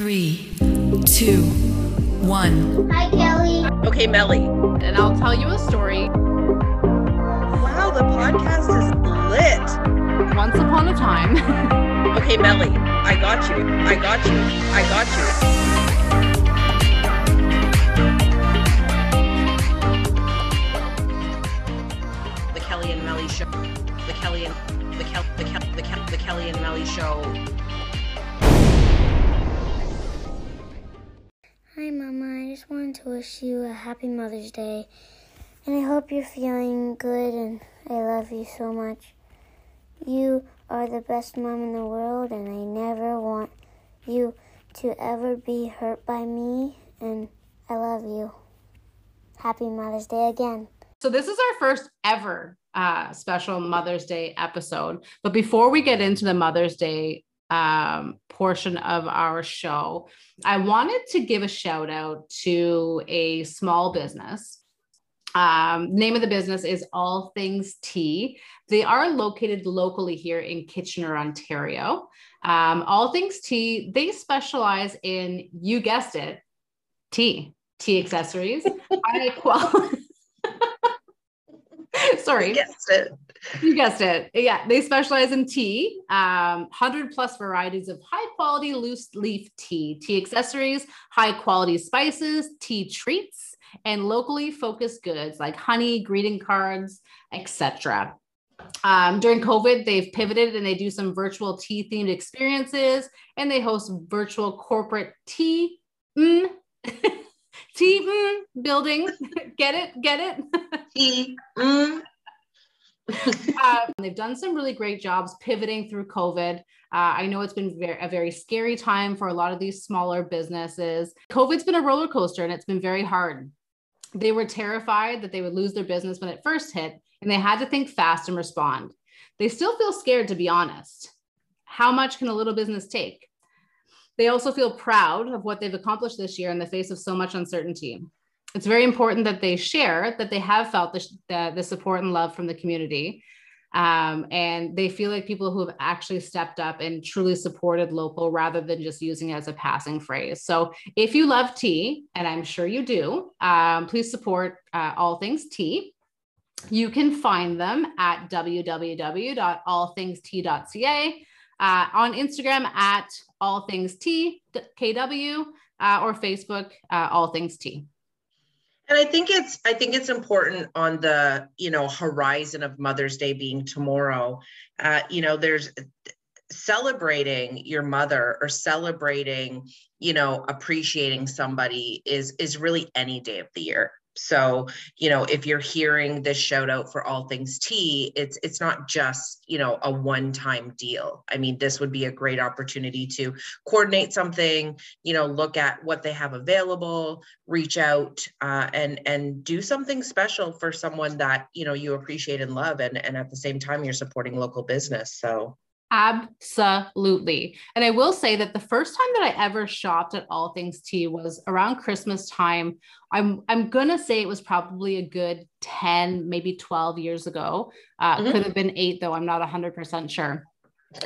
Three, two, one. Hi, Kelly. Okay, Melly. and I'll tell you a story. Wow, the podcast is lit. Once upon a time, Okay, Melly. I got you. I got you. I got you. The Kelly and Melly show. The Kelly and the Kel the Kel the Kel the Kelly and Melly show. Hi, Mama. I just wanted to wish you a happy Mother's Day. And I hope you're feeling good, and I love you so much. You are the best mom in the world, and I never want you to ever be hurt by me, and I love you. Happy Mother's Day again. so this is our first ever uh, special Mother's Day episode. But before we get into the Mother's Day um, portion of our show, I wanted to give a shout out to a small business. Um, name of the business is All Things Tea. They are located locally here in Kitchener, Ontario. Um, All Things Tea, they specialize in, you guessed it, tea, tea accessories, high quality. Sorry, Guessed it. you guessed it. Yeah, they specialize in tea, um, 100 plus varieties of high quality loose leaf tea, tea accessories, high quality spices, tea treats, and locally focused goods like honey, greeting cards, etc. Um, during COVID, they've pivoted and they do some virtual tea themed experiences and they host virtual corporate tea. Mm, tea mm, building. get it? Get it? Tea. Mm. Um, they've done some really great jobs pivoting through COVID. Uh, I know it's been very, a very scary time for a lot of these smaller businesses. COVID's been a roller coaster and it's been very hard. They were terrified that they would lose their business when it first hit, and they had to think fast and respond. They still feel scared, to be honest. How much can a little business take? They also feel proud of what they've accomplished this year in the face of so much uncertainty it's very important that they share that they have felt the, the, the support and love from the community. Um, and they feel like people who have actually stepped up and truly supported local rather than just using it as a passing phrase. So if you love tea, and I'm sure you do, um, please support uh, All Things Tea. You can find them at www.allthingstea.ca, uh, on Instagram at All Things Tea KW, uh, or Facebook, uh, All Things Tea. And I think it's I think it's important on the you know horizon of Mother's Day being tomorrow. Uh, you know, there's celebrating your mother or celebrating you know appreciating somebody is is really any day of the year so you know if you're hearing this shout out for all things tea it's it's not just you know a one time deal. I mean this would be a great opportunity to coordinate something you know look at what they have available reach out uh, and and do something special for someone that you know you appreciate and love and and at the same time you're supporting local business. So Absolutely. And I will say that the first time that I ever shopped at All Things Tea was around Christmas time. I'm I'm gonna say it was probably a good 10, maybe 12 years ago. Uh, Mhm. Could have been eight though. I'm not 100% sure.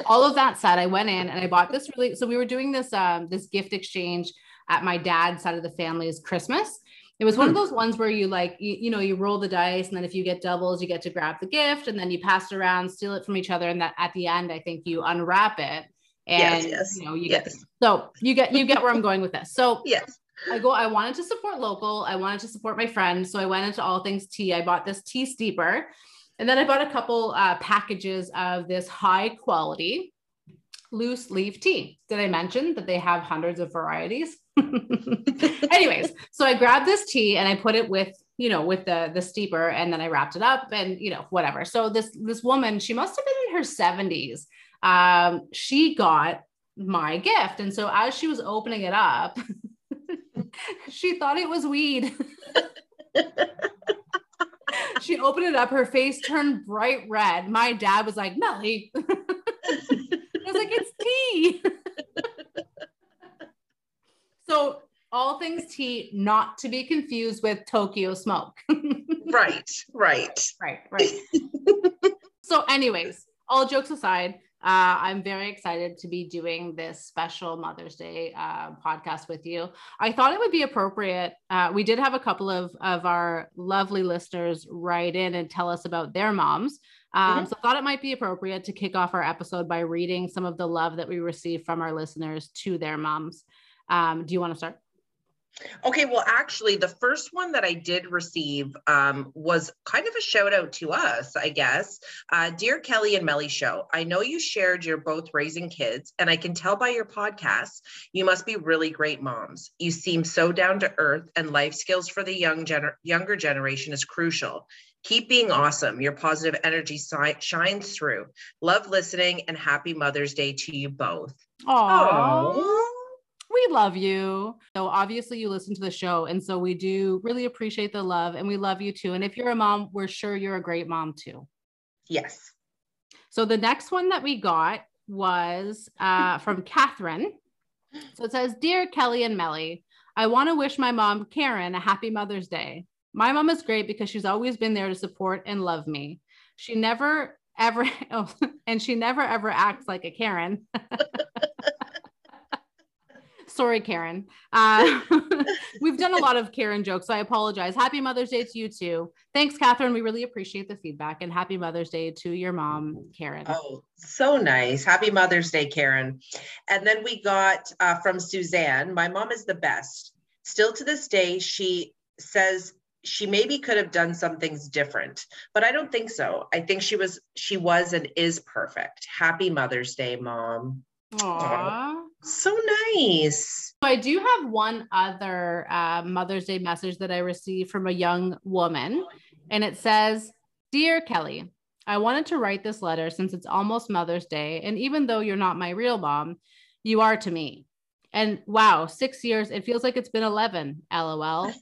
All of that said, I went in and I bought this really. So we were doing this um, this gift exchange at my dad's side of the family's Christmas. It was one of those ones where you like, you, you know, you roll the dice and then if you get doubles, you get to grab the gift and then you pass it around, steal it from each other. And that at the end, I think you unwrap it and Yes, yes, you know, you get, yes so you get, you get where I'm going with this. So yes I go, I wanted to support local. I wanted to support my friends. So I went into all things tea. I bought this tea steeper and then I bought a couple uh, packages of this high quality loose leaf tea. Did I mention that they have hundreds of varieties? Anyways, so I grabbed this tea and I put it with, you know, with the the steeper and then I wrapped it up and you know, whatever. So this this woman, she must have been in her 70s. Um, she got my gift. And so as she was opening it up, she thought it was weed. she opened it up, her face turned bright red. My dad was like, Melly. I was like, it's tea. So all things tea, not to be confused with Tokyo smoke. right right right, right. so, anyways, all jokes aside, Uh, I'm very excited to be doing this special Mother's Day uh, podcast with you. I thought it would be appropriate. Uh, we did have a couple of, of our lovely listeners write in and tell us about their moms. Um, mm-hmm. So I thought it might be appropriate to kick off our episode by reading some of the love that we received from our listeners to their moms. Um, do you want to start? Okay, well, actually, the first one that I did receive um, was kind of a shout out to us, I guess. Uh, Dear Kelly and Melly Show, I know you shared you're both raising kids, and I can tell by your podcast you must be really great moms. You seem so down to earth, and life skills for the young gener- younger generation is crucial. Keep being awesome. Your positive energy si- shines through. Love listening, and happy Mother's Day to you both. Aww we love you. So obviously you listen to the show. And so we do really appreciate the love and we love you too. And if you're a mom, we're sure you're a great mom too. Yes. So the next one that we got was uh, from Catherine. So it says, Dear Kelly and Melly, I want to wish my mom, Karen, a happy Mother's Day. My mom is great because she's always been there to support and love me. She never ever, oh, and she never ever acts like a Karen. Sorry, Karen. Uh, we've done a lot of Karen jokes, so I apologize. Happy Mother's Day to you too. Thanks, Catherine. We really appreciate the feedback, and happy Mother's Day to your mom, Karen. Oh, so nice. Happy Mother's Day, Karen. And then we got uh, from Suzanne. My mom is the best. Still to this day, she says she maybe could have done some things different but i don't think so i think she was she was and is perfect happy mother's day mom Aww. So nice. So I do have one other uh, Mother's Day message that I received from a young woman, and it says, Dear Kelly, I wanted to write this letter since it's almost Mother's Day. And even though you're not my real mom, you are to me. And wow, six years, it feels like it's been 11. LOL.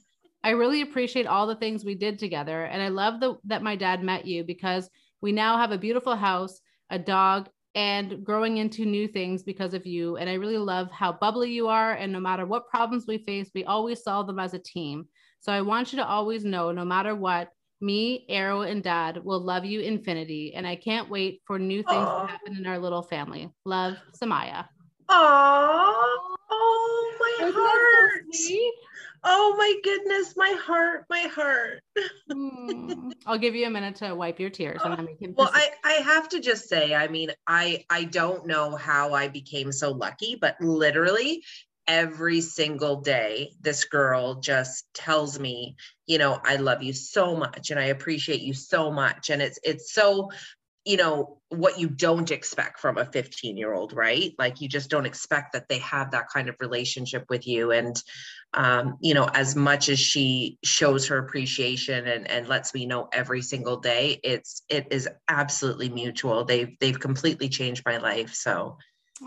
I really appreciate all the things we did together. And I love the, that my dad met you because we now have a beautiful house, a dog, and growing into new things because of you. And I really love how bubbly you are. And no matter what problems we face, we always solve them as a team. So I want you to always know no matter what, me, Arrow, and Dad will love you infinity. And I can't wait for new things Aww. to happen in our little family. Love, Samaya. Aww. Oh, my Isn't heart. Oh my goodness, my heart, my heart. mm. I'll give you a minute to wipe your tears and then we can Well, I, I have to just say, I mean, I I don't know how I became so lucky, but literally every single day this girl just tells me you know i love you so much and i appreciate you so much and it's it's so you know what you don't expect from a 15 year old right like you just don't expect that they have that kind of relationship with you and um, you know as much as she shows her appreciation and, and lets me know every single day it's it is absolutely mutual they've they've completely changed my life so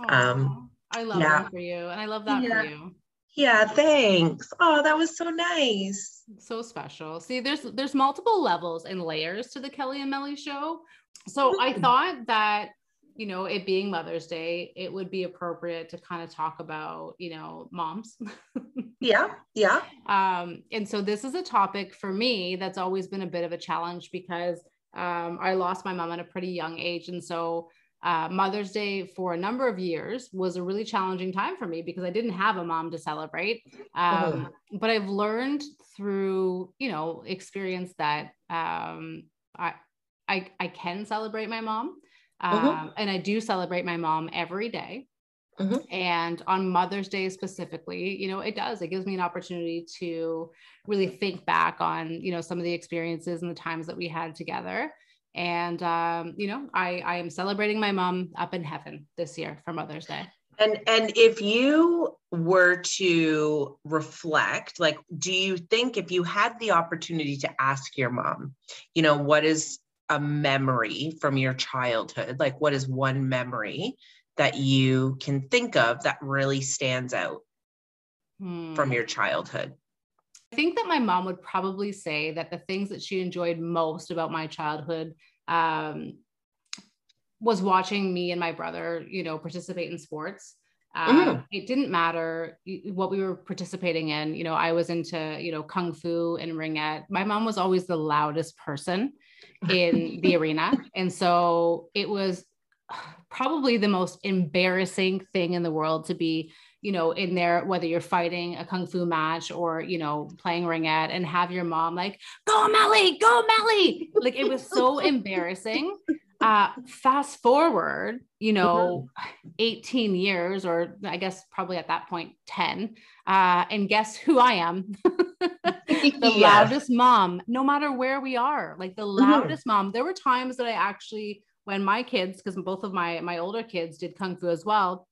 um i love yeah. that for you and i love that yeah. for you yeah, thanks. Oh, that was so nice. So special. See, there's there's multiple levels and layers to the Kelly and Melly show. So I thought that, you know, it being Mother's Day, it would be appropriate to kind of talk about, you know, moms. yeah. Yeah. Um, and so this is a topic for me that's always been a bit of a challenge because um, I lost my mom at a pretty young age. And so uh, Mother's Day for a number of years was a really challenging time for me because I didn't have a mom to celebrate. Um. But I've learned through, you know, experience that um, I, I, I can celebrate my mom. Mm-hmm. Um, and I do celebrate my mom every day. Mm-hmm. And on Mother's Day specifically, you know, it does. It gives me an opportunity to really think back on, you know, some of the experiences and the times that we had together. And um, you know, I I am celebrating my mom up in heaven this year for Mother's Day. And and if you were to reflect, like, do you think if you had the opportunity to ask your mom, you know, what is a memory from your childhood? Like, what is one memory that you can think of that really stands out hmm. from your childhood? I think that my mom would probably say that the things that she enjoyed most about my childhood um, was watching me and my brother, you know, participate in sports. Um, mm. It didn't matter what we were participating in. You know, I was into, you know, kung fu and ringette. My mom was always the loudest person in the arena. And so it was probably the most embarrassing thing in the world to be you know, in there, whether you're fighting a kung fu match or, you know, playing ringette and have your mom like, go Melly, go Melly. Like it was so embarrassing. Uh, fast forward, you know, mm-hmm. 18 years, or I guess probably at that point, 10. Uh, and guess who I am? the yes. loudest mom, no matter where we are, like the mm-hmm. loudest mm-hmm. mom. There were times that I actually, when my kids, because both of my my older kids did kung fu as well,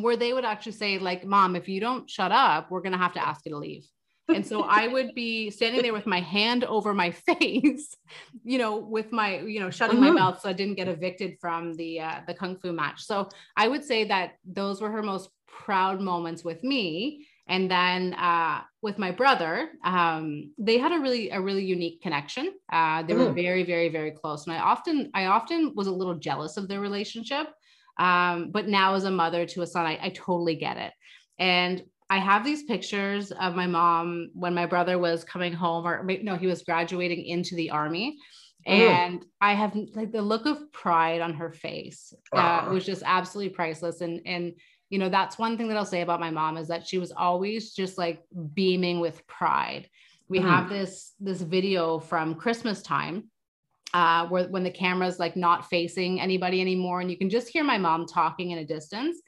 where they would actually say like mom if you don't shut up we're going to have to ask you to leave and so i would be standing there with my hand over my face you know with my you know shutting mm-hmm. my mouth so i didn't get evicted from the uh, the kung fu match so i would say that those were her most proud moments with me and then uh, with my brother um, they had a really a really unique connection uh, they were mm. very very very close and i often i often was a little jealous of their relationship um, but now as a mother to a son, I, I totally get it. And I have these pictures of my mom when my brother was coming home, or no, he was graduating into the army. Oh. And I have like the look of pride on her face uh, was just absolutely priceless. And and you know that's one thing that I'll say about my mom is that she was always just like beaming with pride. We mm-hmm. have this this video from Christmas time uh, where when the camera's like not facing anybody anymore, and you can just hear my mom talking in a distance.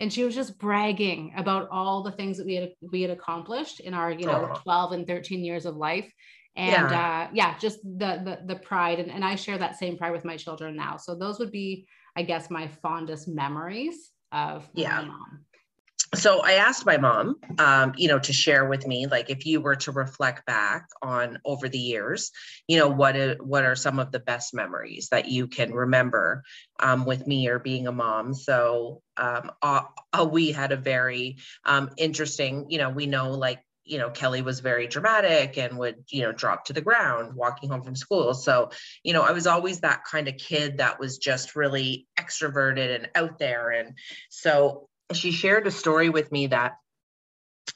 And she was just bragging about all the things that we had we had accomplished in our you know oh. 12 and 13 years of life. And yeah, uh, yeah just the, the the pride. And, and i share that same pride with my children now. So those would be i guess my fondest memories of yeah. mom so I asked my mom, um, you know, to share with me, like, if you were to reflect back on over the years, you know, what are, what are some of the best memories that you can remember um, with me or being a mom? So um, uh, uh, we had a very um, interesting, you know, we know like you know kelly was very dramatic and would you know drop to the ground walking home from school so you know i was always that kind of kid that was just really extroverted and out there and so she shared a story with me that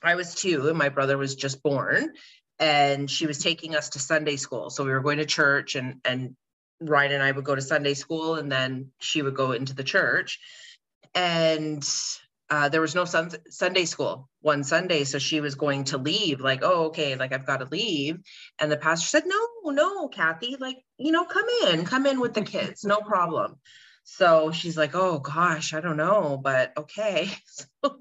I was two and my brother was just born and she was taking us to Sunday school. So we were going to church and and Ryan and I would go to Sunday school and then she would go into the church. And uh, there was no sun- Sunday school one Sunday. So she was going to leave, like, oh, okay, like I've got to leave. And the pastor said, no, no, Kathy, like, you know, come in, come in with the kids, no problem. So she's like, oh gosh, I don't know, but okay. So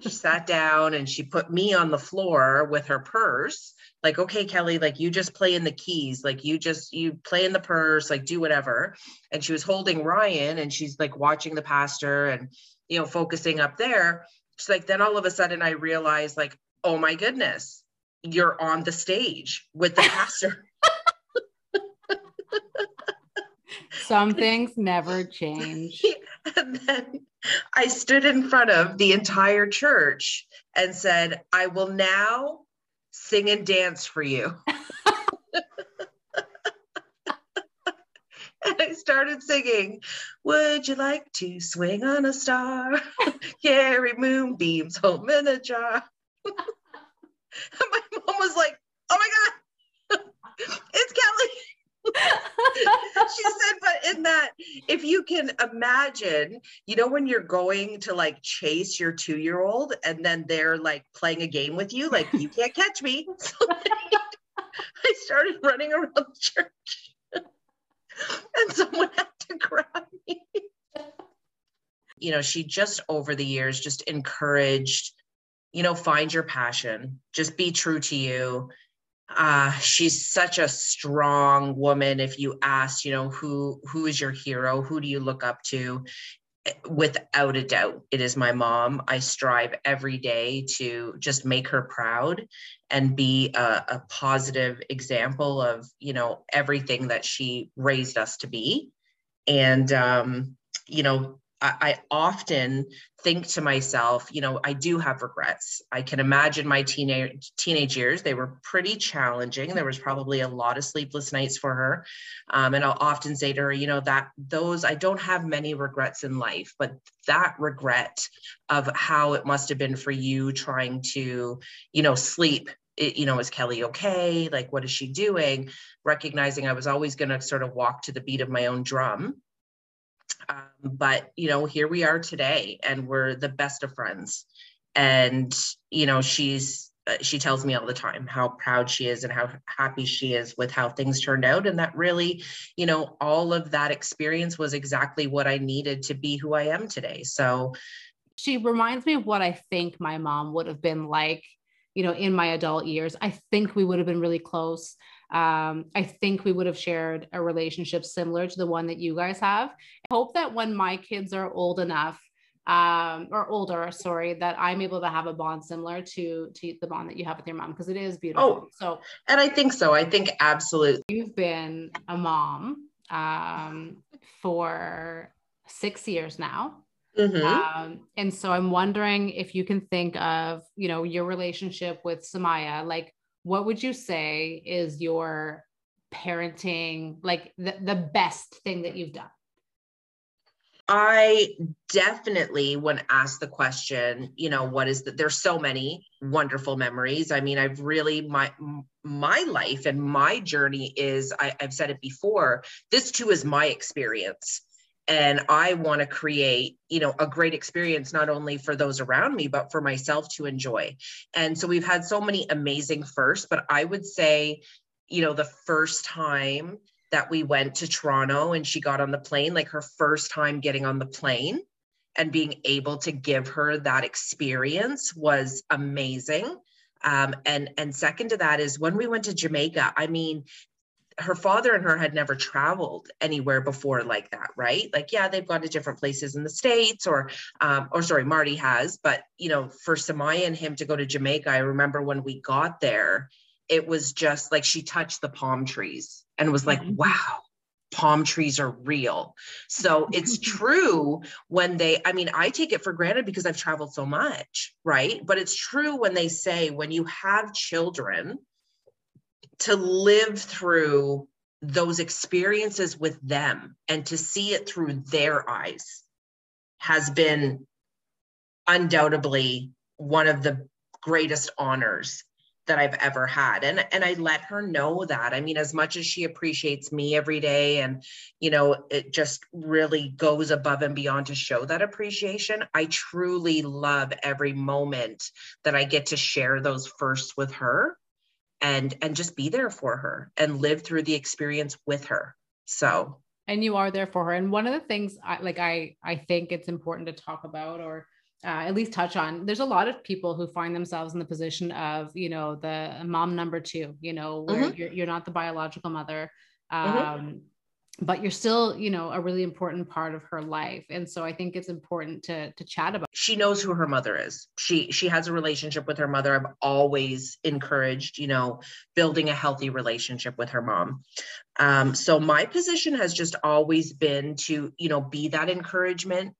she sat down and she put me on the floor with her purse. Like, okay, Kelly, like you just play in the keys, like you just you play in the purse, like do whatever. And she was holding Ryan and she's like watching the pastor and you know, focusing up there. She's like, then all of a sudden I realized, like, oh my goodness, you're on the stage with the pastor. Some things never change. and then I stood in front of the entire church and said, I will now sing and dance for you. and I started singing, Would you like to swing on a star? Carry moonbeams home in a jar. and my mom was like, Oh my God, it's Kelly she said, but in that, if you can imagine, you know, when you're going to like chase your two year old and then they're like playing a game with you, like, you can't catch me. So I started running around the church and someone had to grab me. You know, she just over the years just encouraged, you know, find your passion, just be true to you uh she's such a strong woman if you ask you know who who is your hero? Who do you look up to? Without a doubt it is my mom. I strive every day to just make her proud and be a, a positive example of you know everything that she raised us to be. And um you know I, often think to myself, you know, I do have regrets. I can imagine my teenage teenage years; they were pretty challenging. There was probably a lot of sleepless nights for her, um, and I'll often say to her, you know, that those I don't have many regrets in life, but that regret of how it must have been for you trying to, you know, sleep it, you know, is Kelly okay? Like, what is she doing? Recognizing I was always going to sort of walk to the beat of my own drum Um, but you know, here we are today, and we're the best of friends. And you know, she's uh, she tells me all the time how proud she is and how happy she is with how things turned out. And that really you know all of that experience was exactly what i needed to be who i am today. So she reminds me of what i think my mom would have been like you know in my adult years. I think we would have been really close um, i think we would have shared a relationship similar to the one that you guys have i hope that when my kids are old enough um, or older, sorry, that I'm able to have a bond similar to to the bond that you have with your mom because it is beautiful. Oh, so, and I think so. I think absolutely. You've been a mom um, for six years now. Mm-hmm. Um, and so I'm wondering if you can think of, you know, your relationship with Samaya. Like, what would you say is your parenting, like the, the best thing that you've done? I definitely, when asked the question, you know, what is that? There's so many wonderful memories. I mean, I've really my my life and my journey is. I, I've said it before. This too is my experience, and I want to create, you know, a great experience not only for those around me but for myself to enjoy. And so we've had so many amazing firsts, but I would say, you know, the first time that we went to Toronto and she got on the plane, like her first time getting on the plane and being able to give her that experience was amazing. Um, and and second to that is when we went to Jamaica. I mean, her father and her had never traveled anywhere before like that, right? Like, yeah, they've gone to different places in the states, or, um, or sorry, Marty has, but you know, for Samaya and him to go to Jamaica, I remember when we got there, it was just like she touched the palm trees and was like, mm-hmm. wow, palm trees are real. So it's true when they, I mean, I take it for granted because I've traveled so much, right? But it's true when they say when you have children to live through those experiences with them and to see it through their eyes has been undoubtedly one of the greatest honors that I've ever had. And and I let her know that. I mean, as much as she appreciates me every day and you know, it just really goes above and beyond to show that appreciation. I truly love every moment that I get to share those firsts with her and and just be there for her and live through the experience with her. So and you are there for her. And one of the things I like I I think it's important to talk about or uh, at least touch on there's a lot of people who find themselves in the position of you know the mom number two you know where mm-hmm. you're, you're not the biological mother mm-hmm. um, mm-hmm. But you're still you know a really important part of her life and so i think it's important to to chat about she knows who her mother is. She she has a relationship with her mother. I've always encouraged you know building a healthy relationship with her mom. Um, so my position has just always been to you know be that encouragement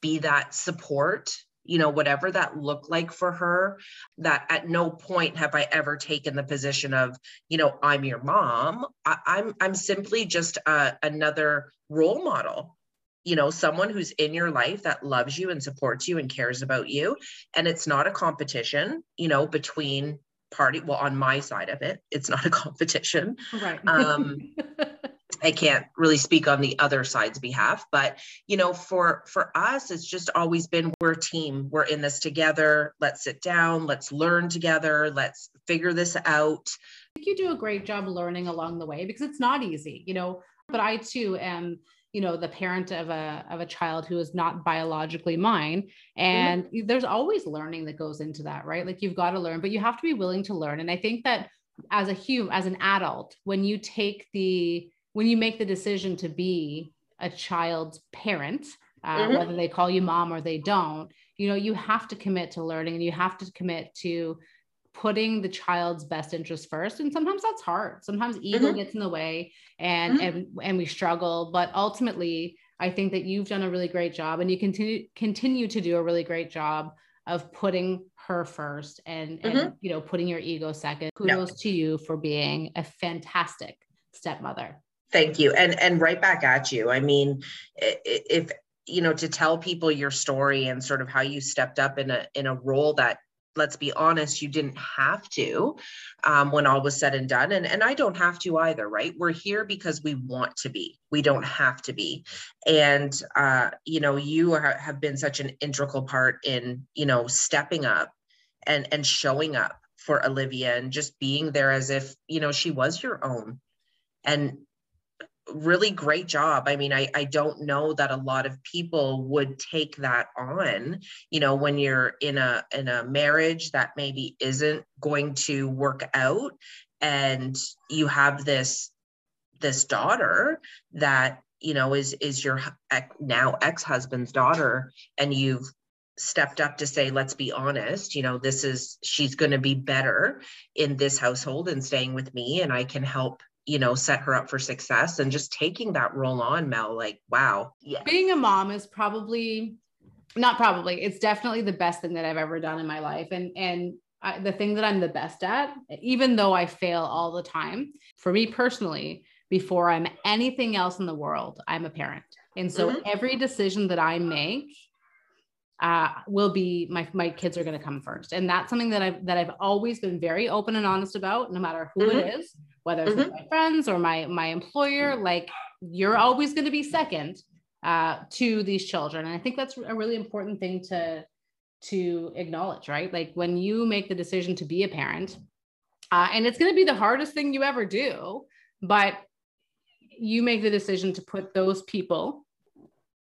be that support you know whatever that looked like for her that at no point have i ever taken the position of you know i'm your mom. I, am I'm, I'm simply just a, another role model. You know someone who's in your life that loves you and supports you and cares about you. And it's not a competition you know between party well on my side of it it's not a competition. Right. Um I can't really speak on the other side's behalf, but you know, for for us, it's just always been we're a team. We're in this together. Let's sit down. Let's learn together. Let's figure this out. I think you do a great job learning along the way because it's not easy, you know. But I too am, you know, the parent of a of a child who is not biologically mine, and mm-hmm. there's always learning that goes into that, right? Like you've got to learn, but you have to be willing to learn. And I think that as a human, as an adult, when you take the when you make the decision to be a child's parent, uh, mm-hmm. whether they call you mom or they don't, you know, you have to commit to learning and you have to commit to putting the child's best interest first. And sometimes that's hard. Sometimes ego mm-hmm. gets in the way and, mm-hmm. and, and we struggle, but ultimately I think that you've done a really great job and you continue, continue to do a really great job of putting her first and, and mm-hmm. you know, putting your ego second. Kudos to you for being a fantastic stepmother. Thank you. And and right back at you. I mean, if you know to tell people your story and sort of how you stepped up in a in a role that let's be honest, you didn't have to um, when all was said and done. And, and I don't have to either, right? We're here because we want to be. We don't have to be. And, uh, you know, you are, have been such an integral part in, you know, stepping up and, and showing up for Olivia and just being there as if, you know, she was your own. And really great job. I mean, I, I don't know that a lot of people would take that on, you know, when you're in a in a marriage that maybe isn't going to work out and you have this this daughter that you know is is your now ex-husband's daughter and you've stepped up to say let's be honest you know this is she's going to be better in this household and staying with me and i can help you know set her up for success and just taking that role on mel like wow. Yeah. Being a mom is probably not probably it's definitely the best thing that i've ever done in my life. And and I, the thing that i'm the best at even though i fail all the time for me personally before i'm anything else in the world i'm a parent. And so mm-hmm. every decision that i make uh, will be my my kids are going to come first, and that's something that I've that I've always been very open and honest about, no matter who mm-hmm. it is, whether it's mm-hmm. my friends or my my employer. Like you're always going to be second uh, to these children, and I think that's a really important thing to to acknowledge, right? Like when you make the decision to be a parent, uh, and it's going to be the hardest thing you ever do, but you make the decision to put those people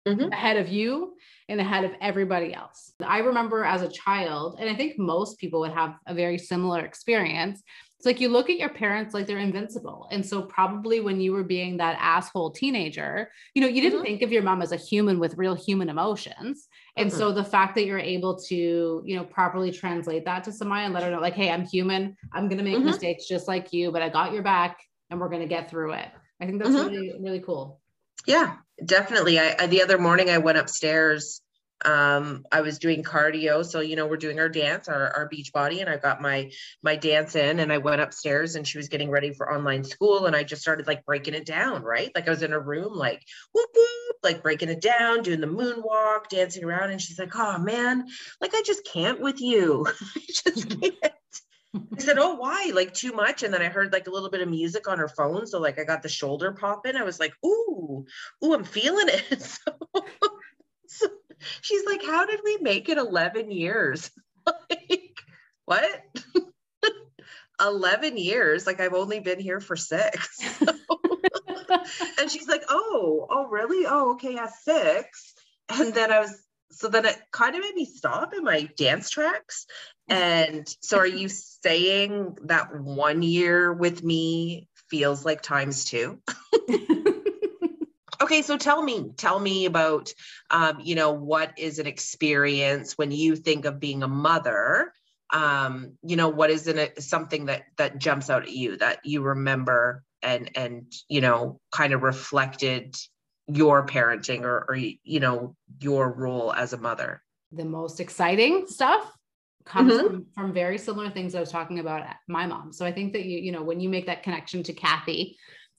mm-hmm. ahead of you and ahead of everybody else. I remember as a child, and I think most people would have a very similar experience. It's like you look at your parents like they're invincible. And so, probably when you were being that asshole teenager, you know, you didn't mm-hmm. think of your mom as a human with real human emotions. And mm-hmm. so, the fact that you're able to, you know, properly translate that to somebody and let her know, like, hey, I'm human. I'm going to make mm-hmm. mistakes just like you, but I got your back and we're going to get through it. I think that's mm-hmm. really, really cool. Yeah, definitely. I, I, the other morning I went upstairs. Um, I was doing cardio, so you know we're doing our dance, our, our beach body, and I got my my dance in, and I went upstairs, and she was getting ready for online school, and I just started like breaking it down, right? Like I was in a room, like whoop whoop, like breaking it down, doing the moonwalk, dancing around, and she's like, "Oh man, like I just can't with you, I just can't." I said, "Oh, why? Like too much?" And then I heard like a little bit of music on her phone, so like I got the shoulder popping. I was like, "Ooh, ooh, I'm feeling it." so, she's like, "How did we make it 11 years?" like, what? 11 years? Like I've only been here for six. and she's like, "Oh, oh, really? Oh, okay, yeah, six. And then I was so then it kind of made me stop in my dance tracks. And so are you saying that one year with me feels like times two? Okay, so tell me, tell me about, um, you know, what is an experience when you think of being a mother? Um, you know, what is it something that that jumps out at you that you remember and and you know kind of reflected your parenting or, or you know your role as a mother the most exciting stuff comes mm-hmm. from, from very similar things i was talking about my mom so i think that you you know when you make that connection to kathy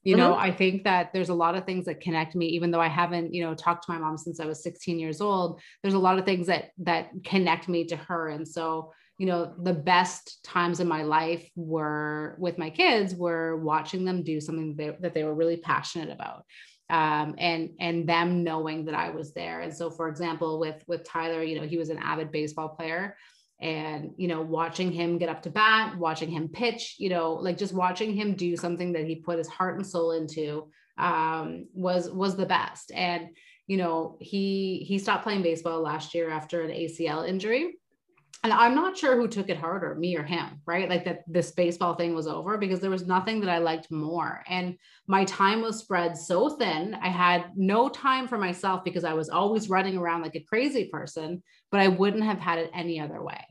you know mm-hmm. i think that there's a lot of things that connect me even though i haven't you know talked to my mom since i was 16 years old there's a lot of things that that connect me to her and so you know the best times in my life were with my kids were watching them do something that they, that they were really passionate about um, and and them knowing that I was there. And so, for example, with with Tyler, you know, he was an avid baseball player, and you know, watching him get up to bat, watching him pitch, you know, like just watching him do something that he put his heart and soul into um, was was the best. And you know, he he stopped playing baseball last year after an ACL injury and I'm not sure who took it harder, me or him, right? Like that this baseball thing was over because there was nothing that I liked more. And my time was spread so thin. I had no time for myself because I was always running around like a crazy person, but I wouldn't have had it any other way.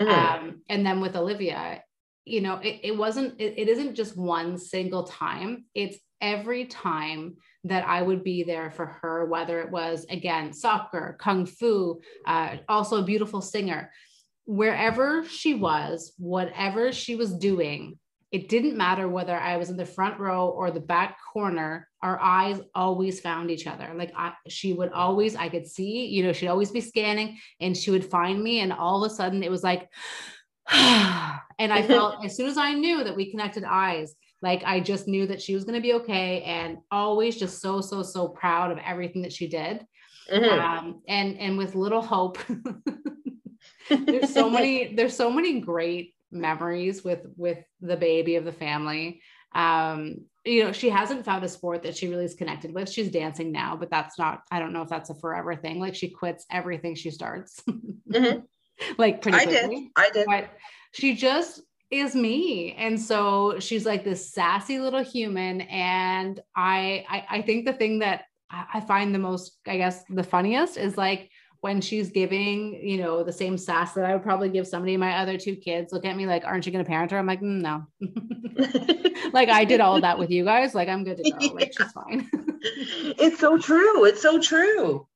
Mm-hmm. Um, and then with Olivia, you know, it, it wasn't, it, it isn't just one single time, it's every time that I would be there for her, whether it was again, soccer, kung fu, uh, also a beautiful singer wherever she was, whatever she was doing, it didn't matter whether I was in the front row or the back corner, our eyes always found each other. Like I, she would always, I could see, you know, she'd always be scanning and she would find me. And all of a sudden it was like, and I felt as soon as I knew that we connected eyes, like I just knew that she was going to be okay and always just so, so, so proud of everything that she did. Mm-hmm. Um, and, and with little hope, there's so many, there's so many great memories with, with the baby of the family. Um, you know, she hasn't found a sport that she really is connected with. She's dancing now, but that's not, I don't know if that's a forever thing. Like she quits everything she starts. Mm-hmm. like pretty much. I did. I did. But she just is me. And so she's like this sassy little human. And I I, I think the thing that I find the most, I guess, the funniest is like when she's giving, you know, the same sass that I would probably give somebody my other two kids look at me like, aren't you going to parent her? I'm like, mm, no. like I did all that with you guys. Like I'm good to go. Like she's fine. it's so true. It's so true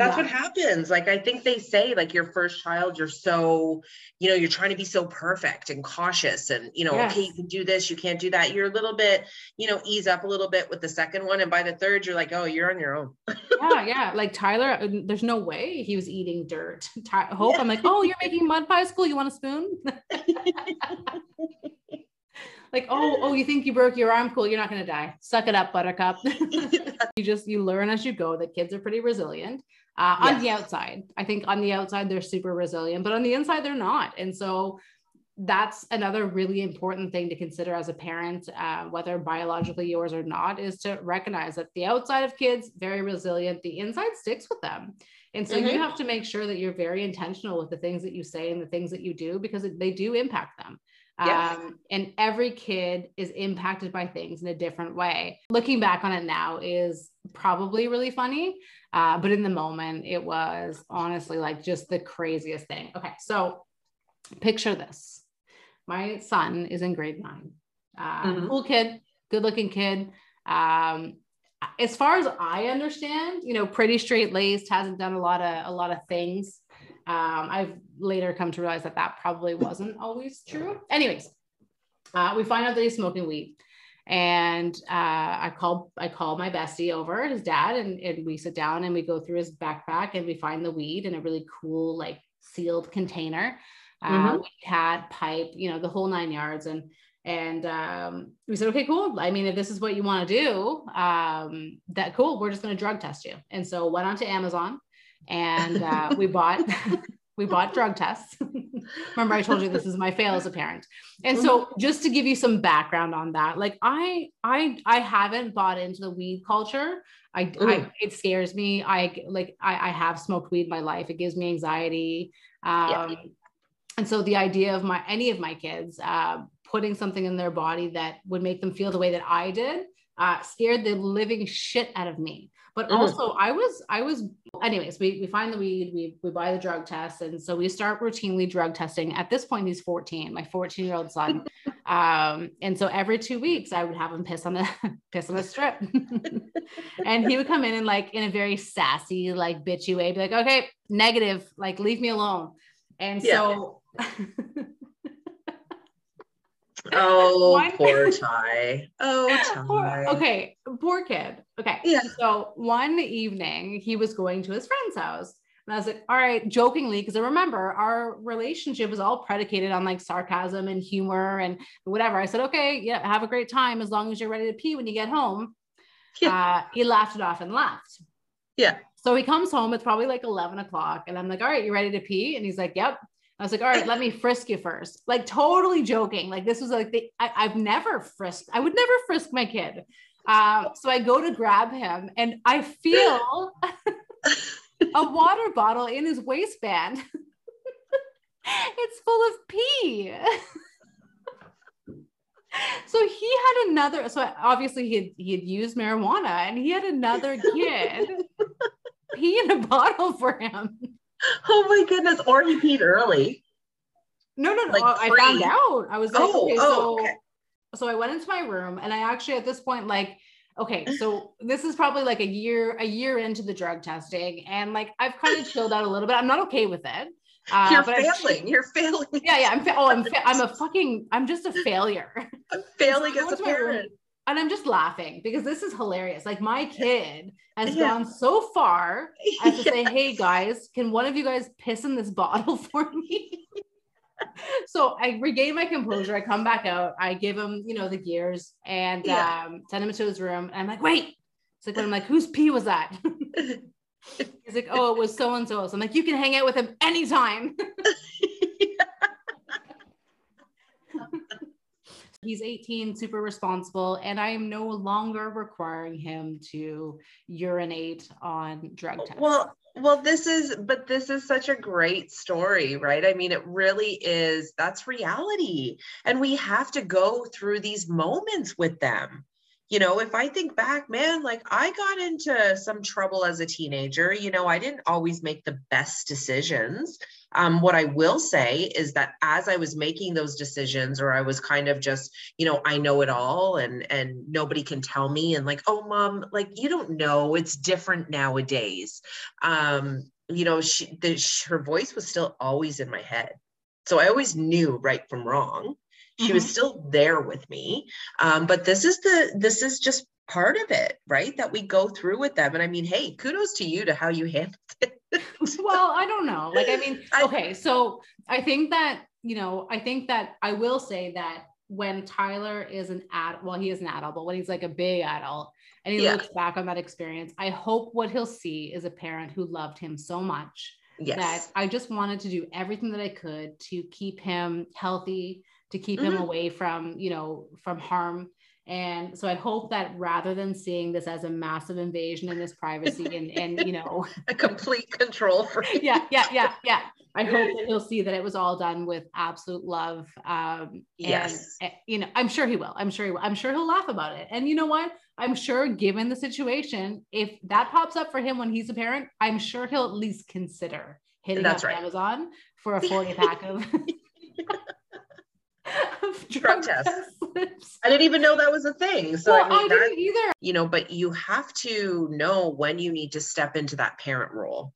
that's yeah. what happens. Like i think they say like your first child you're so you know you're trying to be so perfect and cautious and you know yes. okay you can do this you can't do that. You're a little bit you know ease up a little bit with the second one. And by the third you're like oh you're on your own. Yeah yeah. Like tyler uh, there's no way he was eating dirt. Ty- hope yeah. i'm like oh you're making mud pie school? You want a spoon? Like oh oh you think you broke your arm? Cool you're not going to die. Suck it up buttercup. You just you learn as you go. That kids are pretty resilient uh, yes. on the outside. I think on the outside, they're super resilient, but on the inside, they're not. And so that's another really important thing to consider as a parent, uh, whether biologically yours or not, is to recognize that the outside of kids, very resilient, the inside sticks with them. And so mm-hmm. you have to make sure that you're very intentional with the things that you say and the things that you do because they do impact them. Yes. Um, and every kid is impacted by things in a different way. Looking back on it now is probably really funny. Uh, but in the moment, it was honestly like just the craziest thing. Okay. So picture this my son is in grade nine. Uh, mm-hmm. Cool kid, good looking kid. Um, as far as I understand, you know, pretty straight laced, hasn't done a lot of a lot of things. Um, I've later come to realize that that probably wasn't always true. Anyways, uh, we find out that he's smoking weed, and uh, I call I call my bestie over, his dad, and, and we sit down and we go through his backpack and we find the weed in a really cool like sealed container. Uh, mm-hmm. we had pipe, you know, the whole nine yards, and and um, we said, okay, cool. I mean, if this is what you want to do, um, that cool. We're just going to drug test you. And so went on to Amazon and uh, we bought we bought drug tests. Remember, I told you this is my fail as a parent. And so, mm-hmm. just to give you some background on that, like I I I haven't bought into the weed culture. I, I it scares me. I like I, I have smoked weed my life. It gives me anxiety. Um, yeah. And so the idea of my any of my kids uh, putting something in their body that would make them feel the way that I did uh, scared the living shit out of me. But mm-hmm. also, I was, I was, anyways, we, we find the weed, we, we buy the drug test. And so we start routinely drug testing. At this point, he's 14, my 14 year old son. um, and so every two weeks, I would have him piss on the, piss on the strip. and he would come in and like, in a very sassy, like bitchy way, be like, okay, negative, like, leave me alone. And yeah. so, Oh, One, poor Ty. Oh, Ty. okay, poor kid. Okay. Yeah. So one evening he was going to his friend's house. And I was like, all right, jokingly, because I remember our relationship was all predicated on like sarcasm and humor and whatever. I said, okay, yeah, have a great time as long as you're ready to pee when you get home. Yeah. Uh, he laughed it off and laughed. Yeah. So he comes home, it's probably like 11 o'clock. And I'm like, all right, you ready to pee? And he's like, yep. I was like, all right, let me frisk you first. Like totally joking. Like this was like the, I, have never frisked. I would never frisk my kid. Um, so I go to grab him and I feel a water bottle in his waistband. it's full of pee. so he had another, so obviously he had, he had used marijuana and he had another kid pee in a bottle for him. oh my goodness. Or he peed early. No, no, no. Like I found out. I was like, oh, okay, oh, so okay. so I went into my room and I actually at this point, like, okay, so this is probably like a year, a year into the drug testing, and like I've kind of chilled out a little bit. I'm not okay with it. Uh, You're failing. You're failing. Yeah, yeah. I'm. Fa- oh, I'm. Fa- I'm a fucking. I'm just a failure. I'm failing so as a parent and I'm just laughing because this is hilarious. Like my kid has yeah. gone so far as to yes. say, "Hey guys, can one of you guys piss in this bottle for me?" so I regain my composure. I come back out. I give him, you know, the gears and Yeah. um, send him to his room. And I'm like, wait. It's like, I'm like, whose pee was that? He's like, oh, it was so and so. So I'm like, you can hang out with him anytime. He's 18, super responsible, and I am no longer requiring him to urinate on drug oh, tests. Well, well, this is, but this is such a great story, right? I mean, it really is. That's reality. And we have to go through these moments with them. You know, if I think back, man, like I got into some trouble as a teenager. You know, I didn't always make the best decisions. Um, what I will say is that as I was making those decisions, or I was kind of just, you know, I know it all, and and nobody can tell me, and like, oh, mom, like you don't know, it's different nowadays. Um, you know, she, the, her voice was still always in my head, so I always knew right from wrong. She was still there with me, um, but this is the this is just part of it, right? That we go through with them, and I mean, hey, kudos to you to how you handled it. well, I don't know. Like, I mean, okay, so I think that, you know, I think that I will say that when Tyler is an ad, well, he is an adult, but when he's like a big adult and he Yeah. looks back on that experience, I hope what he'll see is a parent who loved him so much that I just wanted to do everything that I could to keep him healthy, to keep him Mhm. away from, you know, from harm. And so I hope that rather than seeing this as a massive invasion in his privacy and, and you know, a complete control freak. yeah, yeah, yeah, yeah. I hope that he'll see that it was all done with absolute love. Um, and, Yes. eh, you know, I'm sure he will. I'm sure he will. I'm sure he'll laugh about it. And you know what? I'm sure, given the situation, if that pops up for him when he's a parent, I'm sure he'll at least consider hitting That's up right. Amazon for a 40 pack of Drug tests. test. I didn't even know that was a thing. So well, I mean, I didn't either. you know, but you have to know when you need to step into that parent role,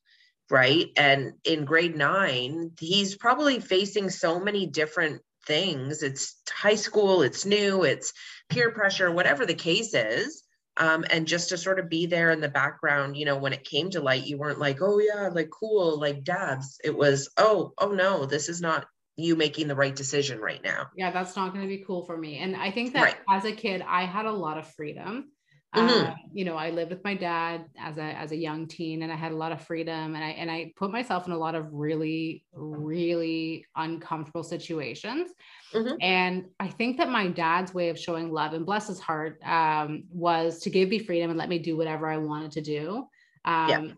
right? And in grade nine, he's probably facing so many different things. It's high school, it's new, it's peer pressure, whatever the case is. Um, and just to sort of be there in the background, you know, when it came to light, you weren't like, oh yeah, like cool, like dabs. It was, oh, oh no, this is not you making the right decision right now. yeah that's not going to be cool for me and i think that Right. as a kid i had a lot of freedom Mhm. Uh, you know i lived with my dad as a as a young teen and i had a lot of freedom and i and i put myself in a lot of really really uncomfortable situations Mhm. and i think that my dad's way of showing love and bless his heart um, was to give me freedom and let me do whatever i wanted to do um, Yeah.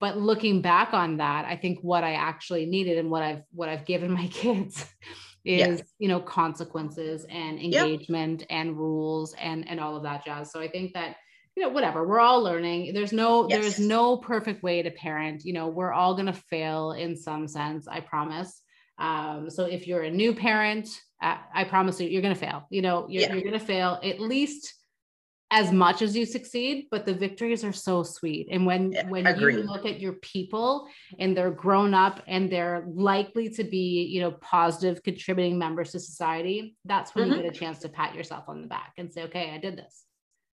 But looking back on that i think what i actually needed and what i've what i've given my kids is you know consequences and engagement and rules and and all of that jazz. So i think that you know whatever we're all learning. There's no Yes. there's no perfect way to parent. You know we're all going to fail in some sense i promise. Um so if you're a new parent uh, i promise you you're going to fail. You know you're, Yeah. you're going to fail at least as much as you succeed but the victories are so sweet and when Yeah, when agreed. you look at your people and they're grown up and they're likely to be you know positive contributing members to society that's when Mhm. you get a chance to pat yourself on the back and say okay i did this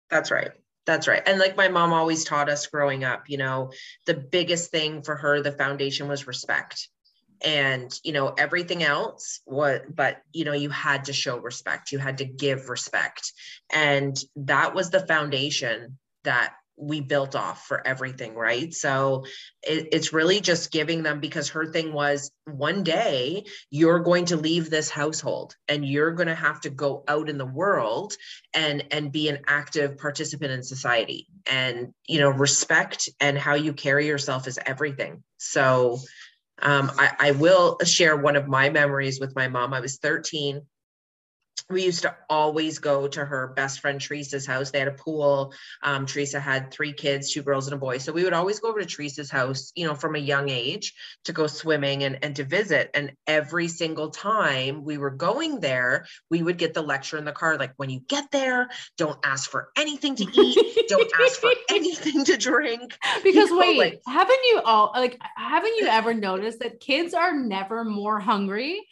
That's right. That's right. And like my mom always taught us growing up, you know, the biggest thing for her, the foundation was respect. And, you know, everything else what but you know, you had to show respect. You had to give respect. And that was the foundation that we built off for everything, right? So it, it's really just giving them because her thing was one day you're going to leave this household and you're going to have to go out in the world and and be an active participant in society and you know respect and how you carry yourself is everything so um, I, I will share one of my memories with my mom. I was 13 we used to always go to her best friend Teresa's house. They had a pool. Um, Teresa had three kids, two girls and a boy. So we would always go over to Teresa's house, you know, from a young age to go swimming and, and to visit. And every single time we were going there, we would get the lecture in the car like, when you get there, don't ask for anything to eat, don't ask for anything to drink. because know, wait like- haven't you all like haven't you ever noticed that kids are never more hungry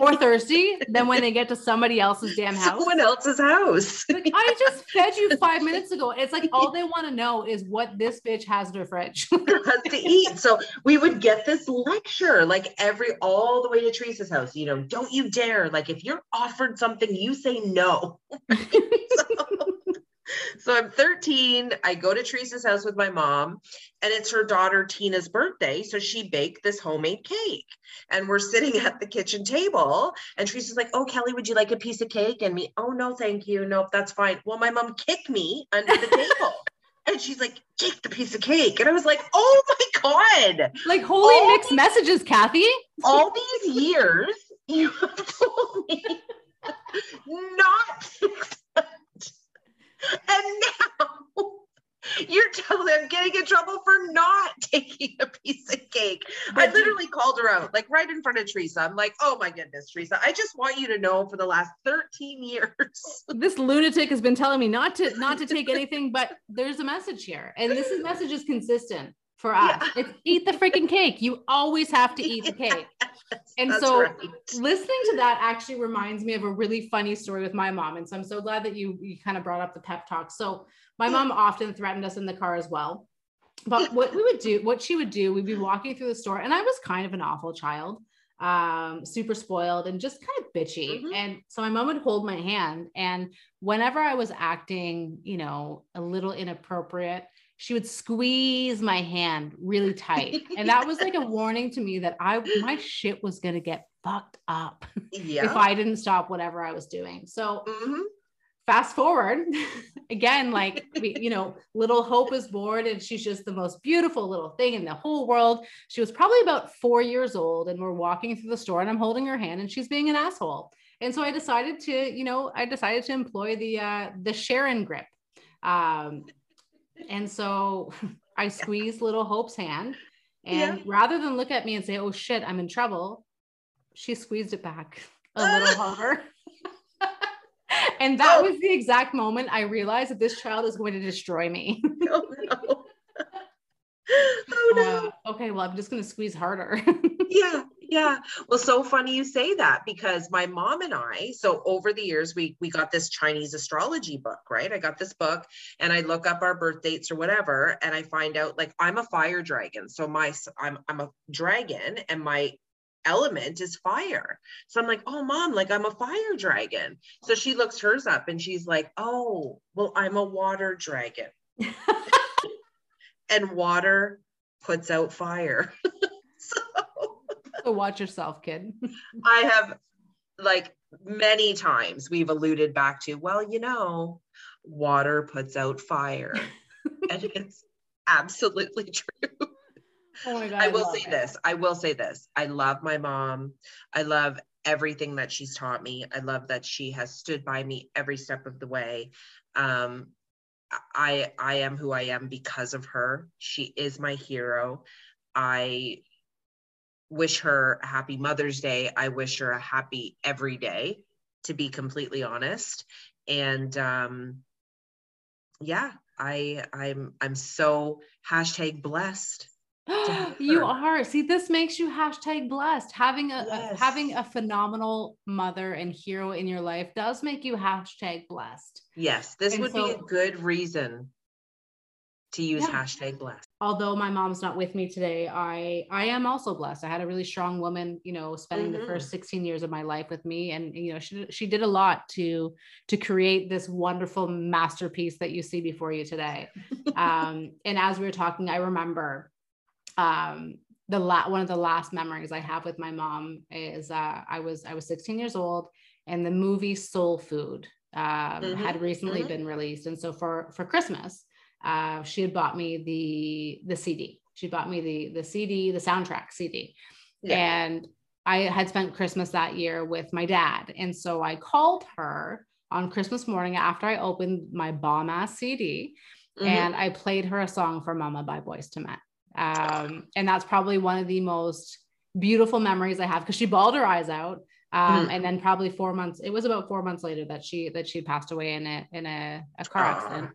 or thirsty than when they get to somebody else's damn house. Someone else's house. Like, I just fed you five minutes ago. It's like all they want to know is what this bitch has in her fridge. has to eat. So we would get this lecture like every all the way to Teresa's house. You know, don't you dare. Like if you're offered something, you say no. so, so I'm 13. I go to Teresa's house with my mom, and it's her daughter Tina's birthday. So she baked this homemade cake. And we're sitting at the kitchen table, and Teresa's like, Oh, Kelly, would you like a piece of cake? And me, Oh, no, thank you. Nope, that's fine. Well, my mom kicked me under the table. And she's like, take the piece of cake. And I was like, oh my God. Like holy all mixed these, messages, Kathy. All these years, you have told me not and now you're telling I'm getting in trouble for not taking a piece of cake. I literally called her out, like right in front of Teresa. I'm like, oh my goodness, Teresa, I just want you to know for the last 13 years. This lunatic has been telling me not to not to take anything, but there's a message here. And this is, message is consistent for us. Yeah. It's eat the freaking cake. You always have to eat the cake. and so right. listening to that actually reminds me of a really funny story with my mom. And so I'm so glad that you you kind of brought up the pep talk. So my mom often threatened us in the car as well. But what we would do, what she would do, we'd be walking through the store, and I was kind of an awful child, um, super spoiled and just kind of bitchy. Mm-hmm. And so my mom would hold my hand. And whenever I was acting, you know, a little inappropriate, she would squeeze my hand really tight. And that was like a warning to me that I my shit was gonna get fucked up yeah. if I didn't stop whatever I was doing. So mm-hmm. fast forward again, like we, you know, little Hope is born and she's just the most beautiful little thing in the whole world. She was probably about four years old, and we're walking through the store and I'm holding her hand and she's being an asshole. And so I decided to, you know, I decided to employ the uh the Sharon grip. Um, and so I squeezed little Hope's hand. And yeah. rather than look at me and say, oh shit, I'm in trouble, she squeezed it back a little harder. and that oh. was the exact moment I realized that this child is going to destroy me. oh no. oh no. Uh, okay, well, I'm just going to squeeze harder. yeah yeah well so funny you say that because my mom and i so over the years we we got this chinese astrology book right i got this book and i look up our birth dates or whatever and i find out like i'm a fire dragon so my i'm i'm a dragon and my element is fire. So I'm like, oh, mom, like I'm a fire dragon. So she looks hers up and she's like, oh, well, I'm a water dragon. and water puts out fire. so watch yourself, kid. I have like many times we've alluded back to, well, you know, water puts out fire. and it's absolutely true. Oh my God, I will I say it. this. I will say this. I love my mom. I love everything that she's taught me. I love that she has stood by me every step of the way. Um, I I am who I am because of her. She is my hero. I wish her a happy Mother's Day. I wish her a happy every day, to be completely honest. And um, yeah, I I'm I'm so hashtag blessed. you are. See, this makes you hashtag blessed. Having a, yes. a, having a phenomenal mother and hero in your life does make you hashtag blessed. Yes, this and would so, be a good reason to use yeah. hashtag blessed although my mom's not with me today i i am also blessed i had a really strong woman you know spending mm-hmm. the first 16 years of my life with me and you know she, she did a lot to to create this wonderful masterpiece that you see before you today um and as we were talking i remember um the la- one of the last memories i have with my mom is uh i was i was 16 years old and the movie soul food um, mm-hmm. had recently mm-hmm. been released and so for for christmas uh, she had bought me the the CD. She bought me the the CD, the soundtrack CD, yeah. and I had spent Christmas that year with my dad, and so I called her on Christmas morning after I opened my bomb ass CD, mm-hmm. and I played her a song for Mama by Boyz II Men, um, and that's probably one of the most beautiful memories I have because she bawled her eyes out. Um, mm-hmm. and then probably four months, it was about four months later that she that she passed away in a in a, a car accident.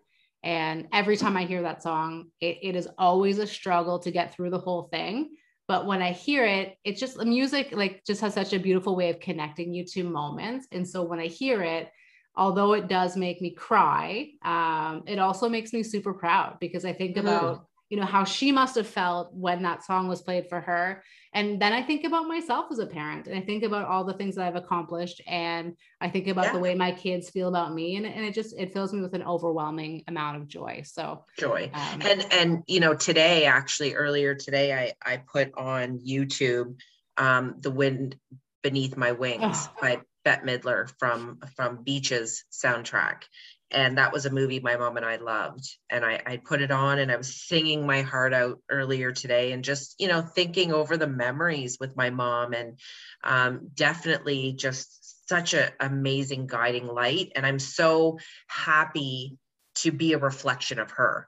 And every time I hear that song, it, it is always a struggle to get through the whole thing. but when I hear it, it's just the music like just has such a beautiful way of connecting you to moments. And so when I hear it, although it does make me cry, um, it also makes me super proud because I think mm-hmm. about you know how she must have felt when that song was played for her and then i think about myself as a parent and i think about all the things that i've accomplished and i think about yeah. the way my kids feel about me and, and it just it fills me with an overwhelming amount of joy so joy um, and and you know today actually earlier today i i put on youtube um the wind beneath my wings oh. by bette midler from from beaches soundtrack and that was a movie my mom and I loved. And I, I put it on and I was singing my heart out earlier today and just, you know, thinking over the memories with my mom and um, definitely just such an amazing guiding light. And I'm so happy to be a reflection of her.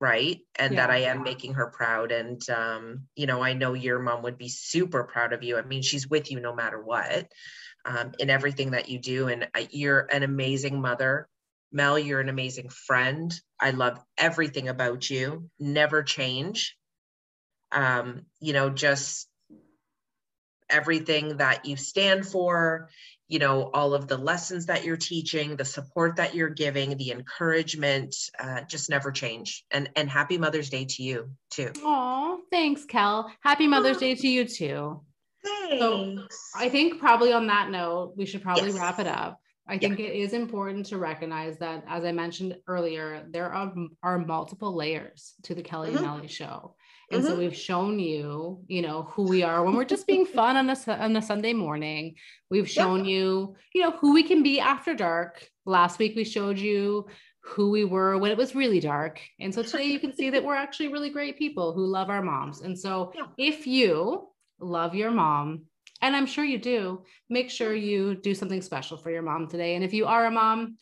Right. And yeah, that I am yeah. making her proud. And, um, you know, I know your mom would be super proud of you. I mean, she's with you no matter what. Um, in everything that you do. And uh, you're an amazing mother. Mel, you're an amazing friend. I love everything about you. Never change. Um, you know, just everything that you stand for, you know, all of the lessons that you're teaching, the support that you're giving, the encouragement, uh, just never change. And and happy Mother's Day to you too. Oh, thanks, Kel. Happy Mother's Day to you too. Thanks. So I think probably on that note, we should probably yes. wrap it up. I think yeah. it is important to recognize that, as I mentioned earlier, there are, are multiple layers to the Kelly mm-hmm. and Melly show. And mm-hmm. so we've shown you, you know, who we are when we're just being fun on a, on a Sunday morning. We've shown yeah. you, you know, who we can be after dark. Last week we showed you who we were when it was really dark. And so today you can see that we're actually really great people who love our moms. And so yeah. if you love your mom, and I'm sure you do, make sure you do something special for your mom today. And if you are a mom,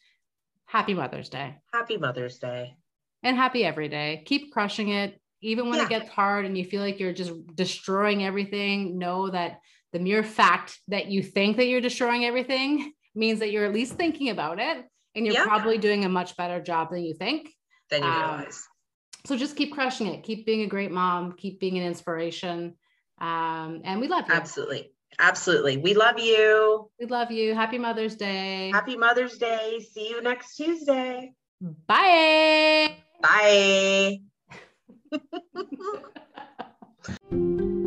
happy Mother's Day. Happy Mother's Day. And happy every day. Keep crushing it. Even when yeah. it gets hard and you feel like you're just destroying everything, know that the mere fact that you think that you're destroying everything means that you're at least thinking about it and you're yeah. probably doing a much better job than you think. Then you um, realize. So just keep crushing it. Keep being a great mom. Keep being an inspiration. Um, and we love you. Absolutely. Absolutely. We love you. We love you. Happy Mother's Day. Happy Mother's Day. See you next Tuesday. Bye. Bye.